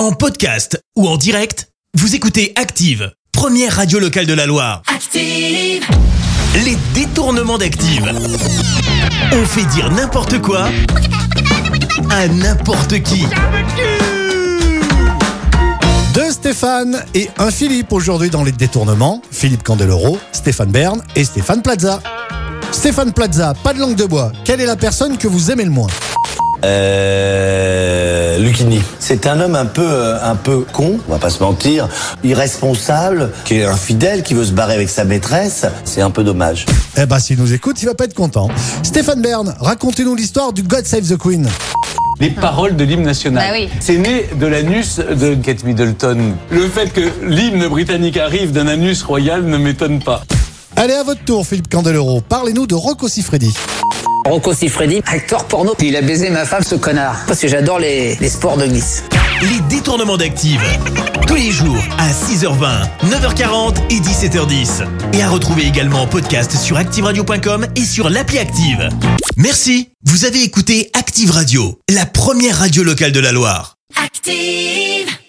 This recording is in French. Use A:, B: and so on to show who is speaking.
A: En podcast ou en direct, vous écoutez Active, première radio locale de la Loire.
B: Active.
A: Les détournements d'Active. On fait dire n'importe quoi à n'importe qui.
C: Deux Stéphane et un Philippe aujourd'hui dans les détournements. Philippe Candeloro, Stéphane Bern et Stéphane Plaza. Stéphane Plaza, pas de langue de bois. Quelle est la personne que vous aimez le moins?
D: Euh, Lucchini. C'est un homme un peu, euh, un peu con, on va pas se mentir, irresponsable, qui est infidèle, qui veut se barrer avec sa maîtresse. C'est un peu dommage.
C: Eh ben, s'il nous écoute, il va pas être content. Stéphane Bern, racontez-nous l'histoire du God Save the Queen.
E: les paroles de l'hymne national.
F: Bah oui.
E: C'est né de l'anus de Kate Middleton. Le fait que l'hymne britannique arrive d'un anus royal ne m'étonne pas.
C: Allez, à votre tour, Philippe Candeloro. Parlez-nous de Rocco Siffredi.
G: Rocco Siffredi, acteur porno. Il a baisé ma femme, ce connard. Parce que j'adore les, les sports de glisse.
A: Les détournements d'Active. Tous les jours à 6h20, 9h40 et 17h10. Et à retrouver également en podcast sur ActiveRadio.com et sur l'appli Active. Merci. Vous avez écouté Active Radio, la première radio locale de la Loire.
B: Active.